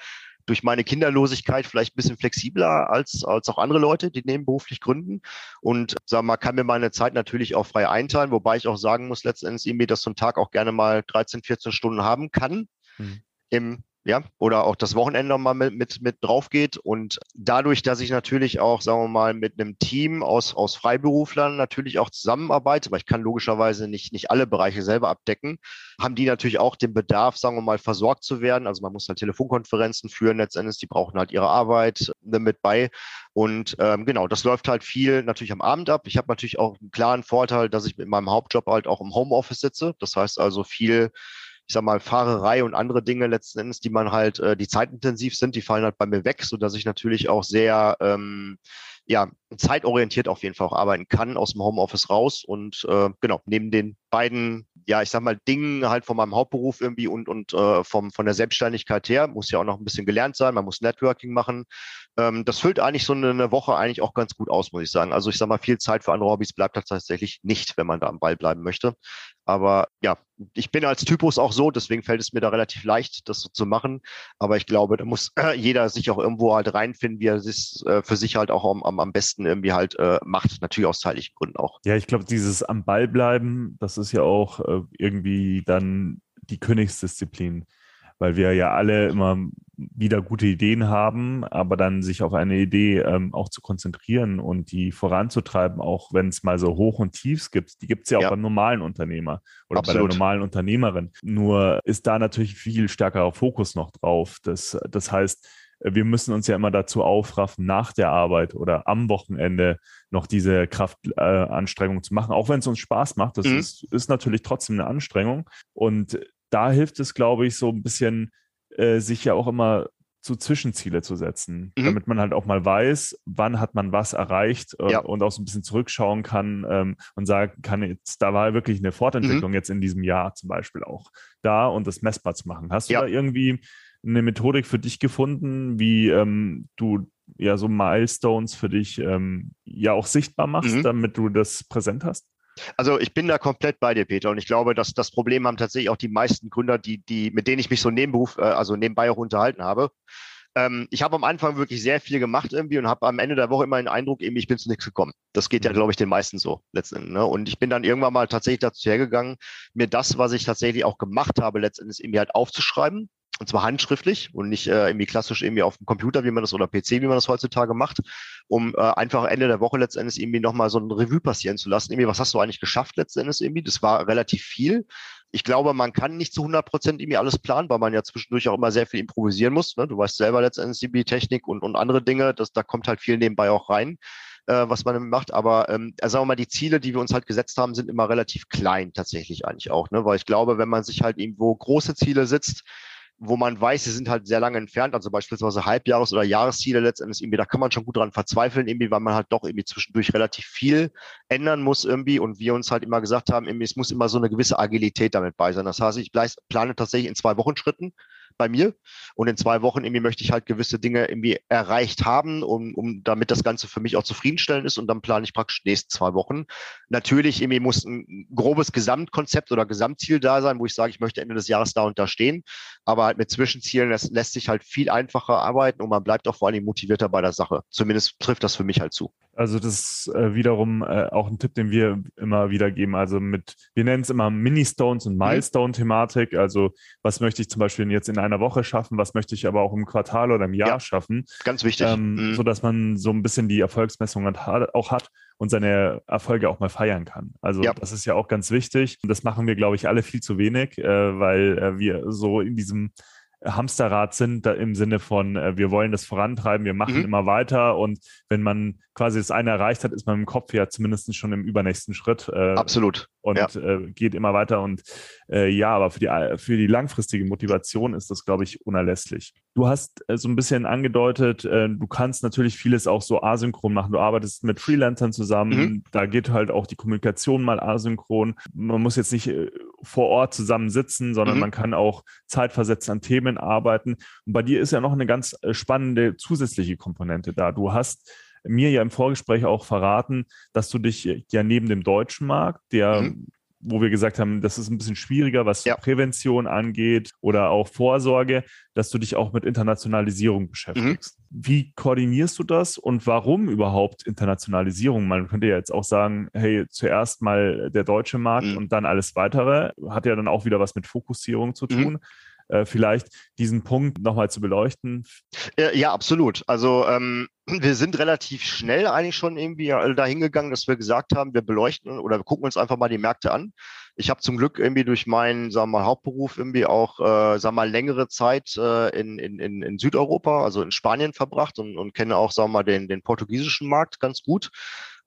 durch meine Kinderlosigkeit vielleicht ein bisschen flexibler als, als auch andere Leute, die nebenberuflich gründen. Und sag mal, kann mir meine Zeit natürlich auch frei einteilen, wobei ich auch sagen muss, letztendlich irgendwie, dass so ein Tag auch gerne mal 13, 14 Stunden haben kann. Mhm. Im ja, oder auch das Wochenende mal mit, mit, mit drauf geht. Und dadurch, dass ich natürlich auch, sagen wir mal, mit einem Team aus, aus Freiberuflern natürlich auch zusammenarbeite, weil ich kann logischerweise nicht, nicht alle Bereiche selber abdecken, haben die natürlich auch den Bedarf, sagen wir mal, versorgt zu werden. Also man muss halt Telefonkonferenzen führen letztendlich, die brauchen halt ihre Arbeit ne, mit bei. Und ähm, genau, das läuft halt viel natürlich am Abend ab. Ich habe natürlich auch einen klaren Vorteil, dass ich mit meinem Hauptjob halt auch im Homeoffice sitze. Das heißt also viel ich sag mal, Fahrerei und andere Dinge letzten Endes, die man halt, äh, die zeitintensiv sind, die fallen halt bei mir weg, so dass ich natürlich auch sehr ähm, ja, zeitorientiert auf jeden Fall auch arbeiten kann, aus dem Homeoffice raus. Und äh, genau, neben den beiden, ja, ich sag mal, Dingen halt von meinem Hauptberuf irgendwie und, und äh, vom, von der Selbstständigkeit her, muss ja auch noch ein bisschen gelernt sein, man muss Networking machen. Ähm, das füllt eigentlich so eine Woche eigentlich auch ganz gut aus, muss ich sagen. Also ich sag mal, viel Zeit für andere Hobbys bleibt tatsächlich nicht, wenn man da am Ball bleiben möchte. Aber ja, ich bin als Typus auch so, deswegen fällt es mir da relativ leicht, das so zu machen. Aber ich glaube, da muss jeder sich auch irgendwo halt reinfinden, wie er es äh, für sich halt auch am, am, am besten irgendwie halt äh, macht. Natürlich aus zeitlichen Gründen auch. Ja, ich glaube, dieses am Ball bleiben, das ist ja auch äh, irgendwie dann die Königsdisziplin weil wir ja alle immer wieder gute Ideen haben, aber dann sich auf eine Idee ähm, auch zu konzentrieren und die voranzutreiben, auch wenn es mal so Hoch und Tiefs gibt, die gibt es ja auch ja. beim normalen Unternehmer oder Absolut. bei der normalen Unternehmerin. Nur ist da natürlich viel stärkerer Fokus noch drauf. Das, das heißt, wir müssen uns ja immer dazu aufraffen, nach der Arbeit oder am Wochenende noch diese Kraftanstrengung äh, zu machen, auch wenn es uns Spaß macht. Das mhm. ist, ist natürlich trotzdem eine Anstrengung. Und da hilft es, glaube ich, so ein bisschen, äh, sich ja auch immer zu Zwischenziele zu setzen, mhm. damit man halt auch mal weiß, wann hat man was erreicht äh, ja. und auch so ein bisschen zurückschauen kann ähm, und sagen kann, jetzt, da war wirklich eine Fortentwicklung mhm. jetzt in diesem Jahr zum Beispiel auch da und das messbar zu machen. Hast du ja. da irgendwie eine Methodik für dich gefunden, wie ähm, du ja so Milestones für dich ähm, ja auch sichtbar machst, mhm. damit du das präsent hast? Also ich bin da komplett bei dir, Peter. Und ich glaube, dass das Problem haben tatsächlich auch die meisten Gründer, die, die, mit denen ich mich so nebenberuf, äh, also nebenbei auch unterhalten habe. Ähm, ich habe am Anfang wirklich sehr viel gemacht irgendwie und habe am Ende der Woche immer den Eindruck, irgendwie, ich bin zu nichts gekommen. Das geht ja, mhm. glaube ich, den meisten so letztendlich. Ne? Und ich bin dann irgendwann mal tatsächlich dazu hergegangen, mir das, was ich tatsächlich auch gemacht habe, letztendlich irgendwie halt aufzuschreiben und zwar handschriftlich und nicht äh, irgendwie klassisch irgendwie auf dem Computer, wie man das oder PC, wie man das heutzutage macht, um äh, einfach Ende der Woche letztendlich irgendwie nochmal so ein Revue passieren zu lassen. Irgendwie, was hast du eigentlich geschafft letztendlich irgendwie? Das war relativ viel. Ich glaube, man kann nicht zu 100 Prozent irgendwie alles planen, weil man ja zwischendurch auch immer sehr viel improvisieren muss. Ne? Du weißt selber letztendlich irgendwie Technik und, und andere Dinge, das, da kommt halt viel nebenbei auch rein äh, was man macht. Aber ähm, also sagen wir mal, die Ziele, die wir uns halt gesetzt haben, sind immer relativ klein tatsächlich eigentlich auch. Ne? Weil ich glaube, wenn man sich halt irgendwo große Ziele setzt, wo man weiß, sie sind halt sehr lange entfernt, also beispielsweise Halbjahres- oder Jahresziele letztendlich irgendwie, da kann man schon gut dran verzweifeln, irgendwie, weil man halt doch irgendwie zwischendurch relativ viel ändern muss irgendwie und wir uns halt immer gesagt haben, irgendwie, es muss immer so eine gewisse Agilität damit bei sein. Das heißt, ich plane tatsächlich in zwei Wochen Schritten bei mir. Und in zwei Wochen irgendwie möchte ich halt gewisse Dinge irgendwie erreicht haben, um, um damit das Ganze für mich auch zufriedenstellend ist. Und dann plane ich praktisch die nächsten zwei Wochen. Natürlich irgendwie muss ein grobes Gesamtkonzept oder Gesamtziel da sein, wo ich sage, ich möchte Ende des Jahres da und da stehen. Aber halt mit Zwischenzielen das lässt sich halt viel einfacher arbeiten und man bleibt auch vor allem motivierter bei der Sache. Zumindest trifft das für mich halt zu. Also das ist äh, wiederum äh, auch ein Tipp, den wir immer wieder geben. Also mit, wir nennen es immer Mini-Stones und mhm. Milestone-Thematik. Also was möchte ich zum Beispiel jetzt in einer Woche schaffen, was möchte ich aber auch im Quartal oder im Jahr ja, schaffen. Ganz wichtig. Ähm, mhm. So dass man so ein bisschen die Erfolgsmessung auch hat und seine Erfolge auch mal feiern kann. Also ja. das ist ja auch ganz wichtig. Und das machen wir, glaube ich, alle viel zu wenig, äh, weil äh, wir so in diesem Hamsterrad sind, im Sinne von, äh, wir wollen das vorantreiben, wir machen mhm. immer weiter und wenn man quasi das eine erreicht hat, ist man im Kopf ja zumindest schon im übernächsten Schritt. Äh, Absolut. Und ja. äh, geht immer weiter. Und äh, ja, aber für die, für die langfristige Motivation ist das, glaube ich, unerlässlich. Du hast äh, so ein bisschen angedeutet, äh, du kannst natürlich vieles auch so asynchron machen. Du arbeitest mit Freelancern zusammen. Mhm. Da geht halt auch die Kommunikation mal asynchron. Man muss jetzt nicht äh, vor Ort zusammen sitzen, sondern mhm. man kann auch zeitversetzt an Themen arbeiten. Und bei dir ist ja noch eine ganz spannende zusätzliche Komponente da. Du hast mir ja im Vorgespräch auch verraten, dass du dich ja neben dem deutschen Markt, der mhm wo wir gesagt haben, das ist ein bisschen schwieriger, was ja. Prävention angeht oder auch Vorsorge, dass du dich auch mit Internationalisierung beschäftigst. Mhm. Wie koordinierst du das und warum überhaupt Internationalisierung? Man könnte ja jetzt auch sagen, hey, zuerst mal der deutsche Markt mhm. und dann alles weitere. Hat ja dann auch wieder was mit Fokussierung zu tun. Mhm. Äh, vielleicht diesen Punkt nochmal zu beleuchten? Ja, absolut. Also ähm, wir sind relativ schnell eigentlich schon irgendwie dahin gegangen, dass wir gesagt haben, wir beleuchten oder wir gucken uns einfach mal die Märkte an. Ich habe zum Glück irgendwie durch meinen, sagen wir mal, Hauptberuf irgendwie auch, äh, sagen wir mal, längere Zeit äh, in, in, in Südeuropa, also in Spanien verbracht und, und kenne auch, sagen wir mal, den, den portugiesischen Markt ganz gut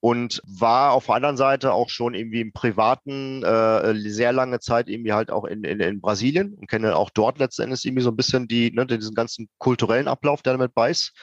und war auf der anderen Seite auch schon irgendwie im privaten äh, sehr lange Zeit irgendwie halt auch in, in, in Brasilien und kenne auch dort letztendlich irgendwie so ein bisschen die, ne, diesen ganzen kulturellen Ablauf, der damit bei ist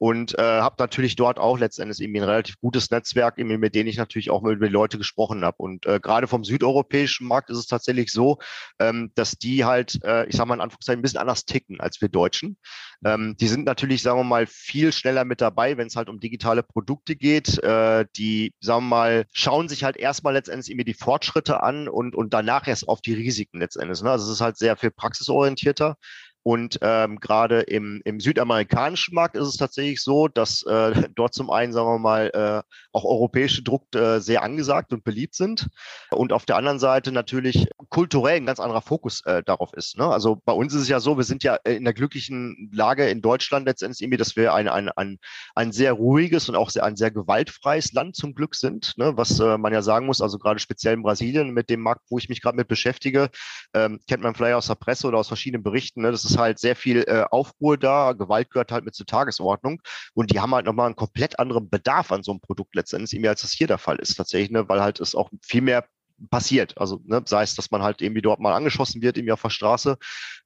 und äh, habe natürlich dort auch letztendlich irgendwie ein relativ gutes Netzwerk, irgendwie, mit denen ich natürlich auch mit, mit Leute gesprochen habe. Und äh, gerade vom südeuropäischen Markt ist es tatsächlich so, ähm, dass die halt, äh, ich sage mal in Anführungszeichen, ein bisschen anders ticken als wir Deutschen. Ähm, die sind natürlich, sagen wir mal, viel schneller mit dabei, wenn es halt um digitale Produkte geht. Äh, die, sagen wir mal, schauen sich halt erstmal letztendlich irgendwie die Fortschritte an und, und danach erst auf die Risiken letztendlich. Ne? Also es ist halt sehr viel praxisorientierter. Und ähm, gerade im, im südamerikanischen Markt ist es tatsächlich so, dass äh, dort zum einen, sagen wir mal, äh, auch europäische Druck äh, sehr angesagt und beliebt sind. Und auf der anderen Seite natürlich kulturell ein ganz anderer Fokus äh, darauf ist. Ne? Also bei uns ist es ja so, wir sind ja in der glücklichen Lage in Deutschland letztendlich irgendwie, dass wir ein, ein, ein, ein sehr ruhiges und auch sehr, ein sehr gewaltfreies Land zum Glück sind, ne? was äh, man ja sagen muss, also gerade speziell in Brasilien mit dem Markt, wo ich mich gerade mit beschäftige, ähm, kennt man vielleicht aus der Presse oder aus verschiedenen Berichten, ne? das ist halt sehr viel äh, Aufruhr da, Gewalt gehört halt mit zur Tagesordnung und die haben halt nochmal einen komplett anderen Bedarf an so einem Produkt letztendlich, als das hier der Fall ist tatsächlich, ne? weil halt es auch viel mehr passiert. Also ne, sei es, dass man halt irgendwie dort mal angeschossen wird, irgendwie auf der Straße.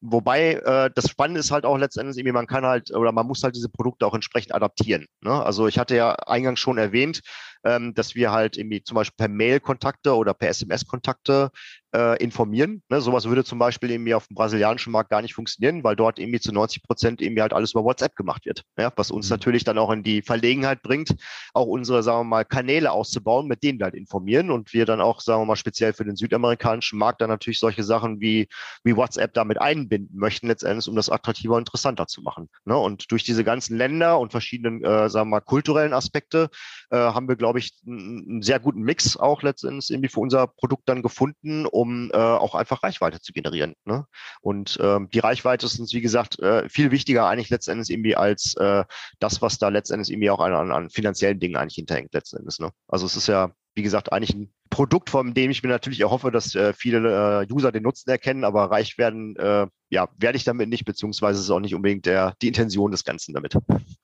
Wobei äh, das Spannende ist halt auch letztendlich irgendwie, man kann halt oder man muss halt diese Produkte auch entsprechend adaptieren. Ne? Also ich hatte ja eingangs schon erwähnt, ähm, dass wir halt irgendwie zum Beispiel per Mail Kontakte oder per SMS Kontakte äh, informieren. Ne? Sowas würde zum Beispiel irgendwie auf dem brasilianischen Markt gar nicht funktionieren, weil dort irgendwie zu 90 Prozent irgendwie halt alles über WhatsApp gemacht wird. Ja? Was uns mhm. natürlich dann auch in die Verlegenheit bringt, auch unsere, sagen wir mal, Kanäle auszubauen, mit denen wir halt informieren und wir dann auch, sagen wir mal, speziell für den südamerikanischen Markt dann natürlich solche Sachen wie, wie WhatsApp damit einbinden möchten, letztendlich, um das attraktiver und interessanter zu machen. Ne? Und durch diese ganzen Länder und verschiedenen, äh, sagen wir mal, kulturellen Aspekte äh, haben wir, glaube ich, einen sehr guten Mix auch letztendlich irgendwie für unser Produkt dann gefunden, um um äh, auch einfach Reichweite zu generieren. Ne? Und ähm, die Reichweite ist uns, wie gesagt, äh, viel wichtiger eigentlich letztendlich irgendwie als äh, das, was da letztendlich irgendwie auch an, an finanziellen Dingen eigentlich hinterhängt letztendlich. Ne? Also es ist ja, wie gesagt, eigentlich ein Produkt, von dem ich mir natürlich erhoffe, dass äh, viele äh, User den Nutzen erkennen, aber reich werden, äh, ja, werde ich damit nicht, beziehungsweise ist auch nicht unbedingt der, die Intention des Ganzen damit.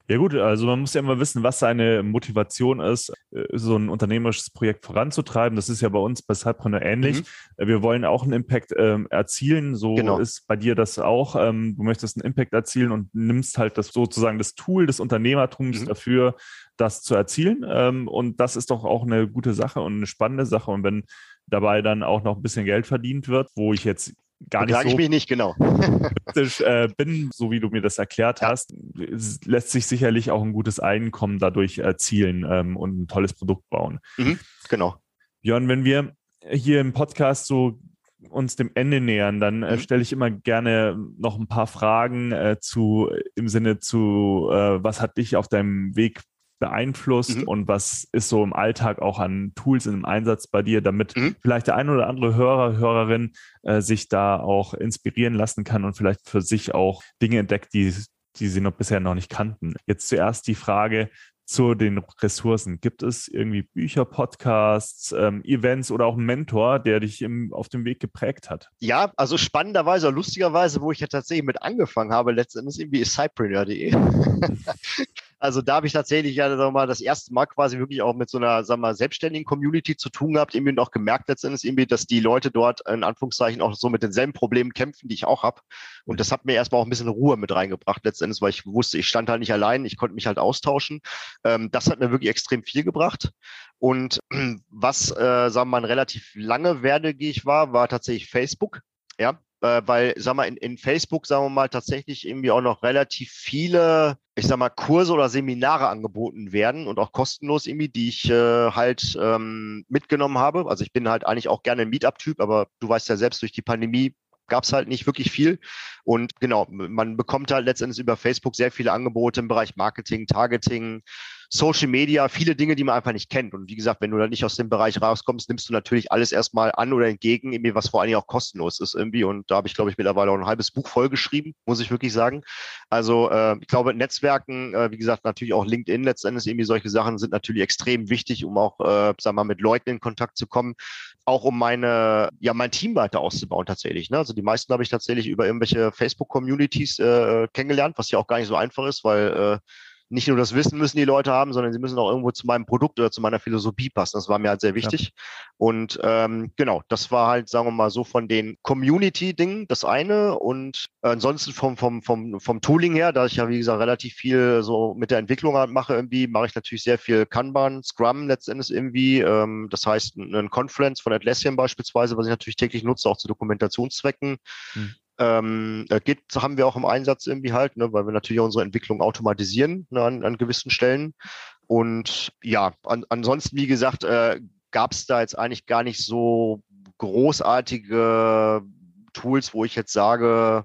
Ja gut, also man muss ja immer wissen, was seine Motivation ist, äh, so ein unternehmerisches Projekt voranzutreiben. Das ist ja bei uns bei Cypreneur ähnlich. Mhm. Wir wollen auch einen Impact ähm, erzielen. So genau. ist bei dir das auch. Ähm, du möchtest einen Impact erzielen und nimmst halt das sozusagen das Tool des Unternehmertums mhm. dafür, das zu erzielen. Ähm, und das ist doch auch eine gute Sache und eine spannende Sache. Und wenn dabei dann auch noch ein bisschen Geld verdient wird, wo ich jetzt gar nicht so ich mich nicht genau äh, bin, so wie du mir das erklärt ja. hast, lässt sich sicherlich auch ein gutes Einkommen dadurch erzielen ähm, und ein tolles Produkt bauen. Mhm, genau. Björn, wenn wir hier im Podcast so uns dem Ende nähern, dann äh, mhm. stelle ich immer gerne noch ein paar Fragen äh, zu im Sinne zu, äh, was hat dich auf deinem Weg beeinflusst mhm. und was ist so im Alltag auch an Tools im Einsatz bei dir, damit mhm. vielleicht der ein oder andere Hörer, Hörerin äh, sich da auch inspirieren lassen kann und vielleicht für sich auch Dinge entdeckt, die die sie noch bisher noch nicht kannten. Jetzt zuerst die Frage, zu den Ressourcen? Gibt es irgendwie Bücher, Podcasts, ähm, Events oder auch einen Mentor, der dich im, auf dem Weg geprägt hat? Ja, also spannenderweise, lustigerweise, wo ich ja tatsächlich mit angefangen habe, letztendlich irgendwie ist cypreneur.de. Also da habe ich tatsächlich ja sag mal, das erste Mal quasi wirklich auch mit so einer sag mal, selbstständigen Community zu tun gehabt, irgendwie und auch gemerkt letztendlich irgendwie, dass die Leute dort in Anführungszeichen auch so mit denselben Problemen kämpfen, die ich auch habe. Und das hat mir erstmal auch ein bisschen Ruhe mit reingebracht letztendlich, weil ich wusste, ich stand halt nicht allein, ich konnte mich halt austauschen. Ähm, das hat mir wirklich extrem viel gebracht. Und was, äh, sagen wir mal, ein relativ lange Werdegeh war, war tatsächlich Facebook. Ja, äh, weil, sag mal, in, in Facebook, sagen wir mal, tatsächlich irgendwie auch noch relativ viele, ich sag mal, Kurse oder Seminare angeboten werden und auch kostenlos irgendwie, die ich äh, halt ähm, mitgenommen habe. Also ich bin halt eigentlich auch gerne ein Meetup-Typ, aber du weißt ja selbst, durch die Pandemie gab es halt nicht wirklich viel. Und genau, man bekommt halt letztendlich über Facebook sehr viele Angebote im Bereich Marketing, Targeting, Social Media, viele Dinge, die man einfach nicht kennt. Und wie gesagt, wenn du da nicht aus dem Bereich rauskommst, nimmst du natürlich alles erstmal an oder entgegen, irgendwie was vor allen Dingen auch kostenlos ist irgendwie. Und da habe ich, glaube ich, mittlerweile auch ein halbes Buch vollgeschrieben, muss ich wirklich sagen. Also äh, ich glaube, Netzwerken, äh, wie gesagt, natürlich auch LinkedIn letztendlich, irgendwie solche Sachen sind natürlich extrem wichtig, um auch, äh, wir mal, mit Leuten in Kontakt zu kommen. Auch um meine, ja, mein Team weiter auszubauen tatsächlich. Ne? Also die meisten habe ich tatsächlich über irgendwelche Facebook-Communities äh, kennengelernt, was ja auch gar nicht so einfach ist, weil äh, nicht nur das Wissen müssen die Leute haben, sondern sie müssen auch irgendwo zu meinem Produkt oder zu meiner Philosophie passen. Das war mir halt sehr wichtig. Ja. Und ähm, genau, das war halt, sagen wir mal, so von den Community-Dingen das eine. Und ansonsten vom, vom, vom, vom Tooling her, da ich ja, wie gesagt, relativ viel so mit der Entwicklung halt mache, irgendwie, mache ich natürlich sehr viel Kanban, Scrum letztendlich irgendwie. Ähm, das heißt, ein Conference von Atlassian beispielsweise, was ich natürlich täglich nutze, auch zu Dokumentationszwecken. Hm. Ähm, äh, Git haben wir auch im Einsatz irgendwie halt, ne, weil wir natürlich unsere Entwicklung automatisieren ne, an, an gewissen Stellen. Und ja, an, ansonsten, wie gesagt, äh, gab es da jetzt eigentlich gar nicht so großartige Tools, wo ich jetzt sage,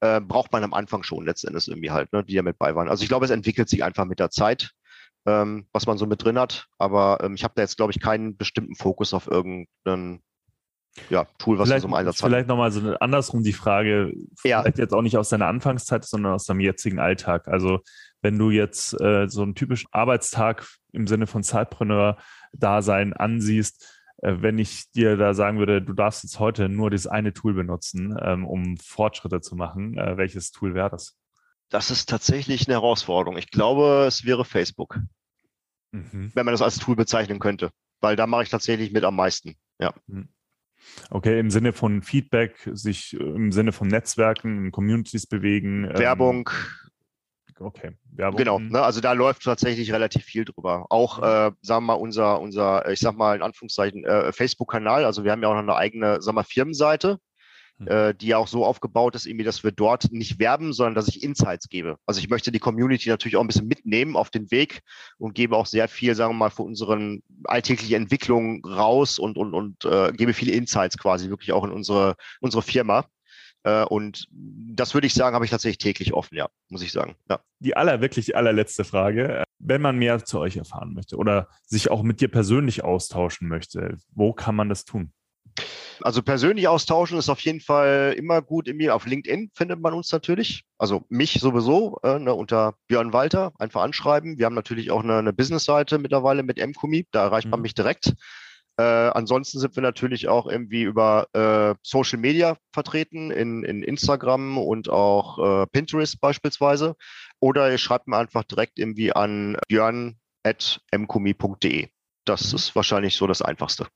äh, braucht man am Anfang schon letztendlich irgendwie halt, ne, die ja mit bei waren. Also ich glaube, es entwickelt sich einfach mit der Zeit, ähm, was man so mit drin hat. Aber ähm, ich habe da jetzt, glaube ich, keinen bestimmten Fokus auf irgendeinen ja, Tool, was vielleicht, wir so im Einsatz haben. Vielleicht nochmal so andersrum die Frage, ja. vielleicht jetzt auch nicht aus deiner Anfangszeit, sondern aus deinem jetzigen Alltag. Also wenn du jetzt äh, so einen typischen Arbeitstag im Sinne von Zeitpreneur-Dasein ansiehst, äh, wenn ich dir da sagen würde, du darfst jetzt heute nur dieses eine Tool benutzen, ähm, um Fortschritte zu machen, äh, welches Tool wäre das? Das ist tatsächlich eine Herausforderung. Ich glaube, es wäre Facebook, mhm. wenn man das als Tool bezeichnen könnte, weil da mache ich tatsächlich mit am meisten. Ja. Mhm. Okay, im Sinne von Feedback, sich im Sinne von Netzwerken, in Communities bewegen. Ähm, Werbung. Ähm, okay, Werbung. Genau, ne, also da läuft tatsächlich relativ viel drüber. Auch, äh, sagen wir mal, unser, unser, ich sag mal in Anführungszeichen, äh, Facebook-Kanal. Also wir haben ja auch noch eine eigene, sagen wir mal, Firmenseite. Äh, die auch so aufgebaut ist, irgendwie, dass wir dort nicht werben, sondern dass ich Insights gebe. Also ich möchte die Community natürlich auch ein bisschen mitnehmen auf den Weg und gebe auch sehr viel, sagen wir mal, für unseren alltägliche Entwicklung raus und, und, und äh, gebe viele Insights quasi wirklich auch in unsere, unsere Firma. Äh, und das würde ich sagen, habe ich tatsächlich täglich offen, ja, muss ich sagen. Ja. Die aller, wirklich allerletzte Frage. Wenn man mehr zu euch erfahren möchte oder sich auch mit dir persönlich austauschen möchte, wo kann man das tun? Also persönlich austauschen ist auf jeden Fall immer gut. Auf LinkedIn findet man uns natürlich. Also mich sowieso äh, ne, unter Björn Walter einfach anschreiben. Wir haben natürlich auch eine, eine Business-Seite mittlerweile mit MCOMI. Da erreicht man mhm. mich direkt. Äh, ansonsten sind wir natürlich auch irgendwie über äh, Social Media vertreten, in, in Instagram und auch äh, Pinterest beispielsweise. Oder ihr schreibt mir einfach direkt irgendwie an björn.mcomi.de. Das mhm. ist wahrscheinlich so das Einfachste.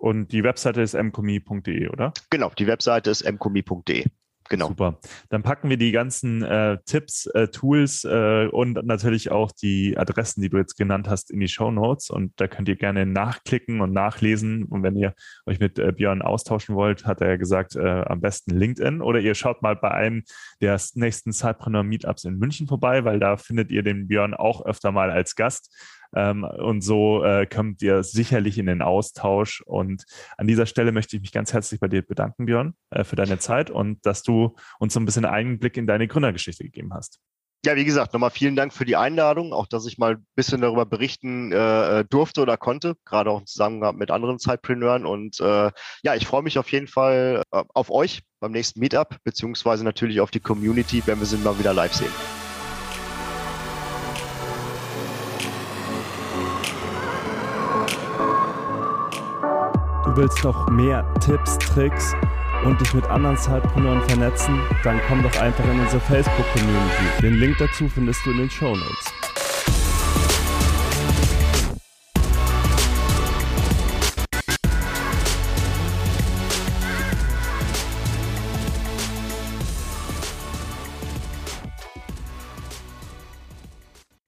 Und die Webseite ist mcomi.de, oder? Genau, die Webseite ist mcomi.de. Genau. Super. Dann packen wir die ganzen äh, Tipps, äh, Tools äh, und natürlich auch die Adressen, die du jetzt genannt hast, in die Show Notes. Und da könnt ihr gerne nachklicken und nachlesen. Und wenn ihr euch mit äh, Björn austauschen wollt, hat er ja gesagt, äh, am besten LinkedIn. Oder ihr schaut mal bei einem der nächsten Cypreneur Meetups in München vorbei, weil da findet ihr den Björn auch öfter mal als Gast. Ähm, und so äh, kommt ihr sicherlich in den Austausch. Und an dieser Stelle möchte ich mich ganz herzlich bei dir bedanken, Björn, äh, für deine Zeit und dass du uns so ein bisschen Einblick in deine Gründergeschichte gegeben hast. Ja, wie gesagt, nochmal vielen Dank für die Einladung, auch dass ich mal ein bisschen darüber berichten äh, durfte oder konnte, gerade auch im Zusammenhang mit anderen Zeitpreneuren. Und äh, ja, ich freue mich auf jeden Fall äh, auf euch beim nächsten Meetup, beziehungsweise natürlich auf die Community, wenn wir sie mal wieder live sehen. Du willst noch mehr Tipps, Tricks und dich mit anderen Zeitpreneuren vernetzen, dann komm doch einfach in unsere Facebook-Community. Den Link dazu findest du in den Show Notes.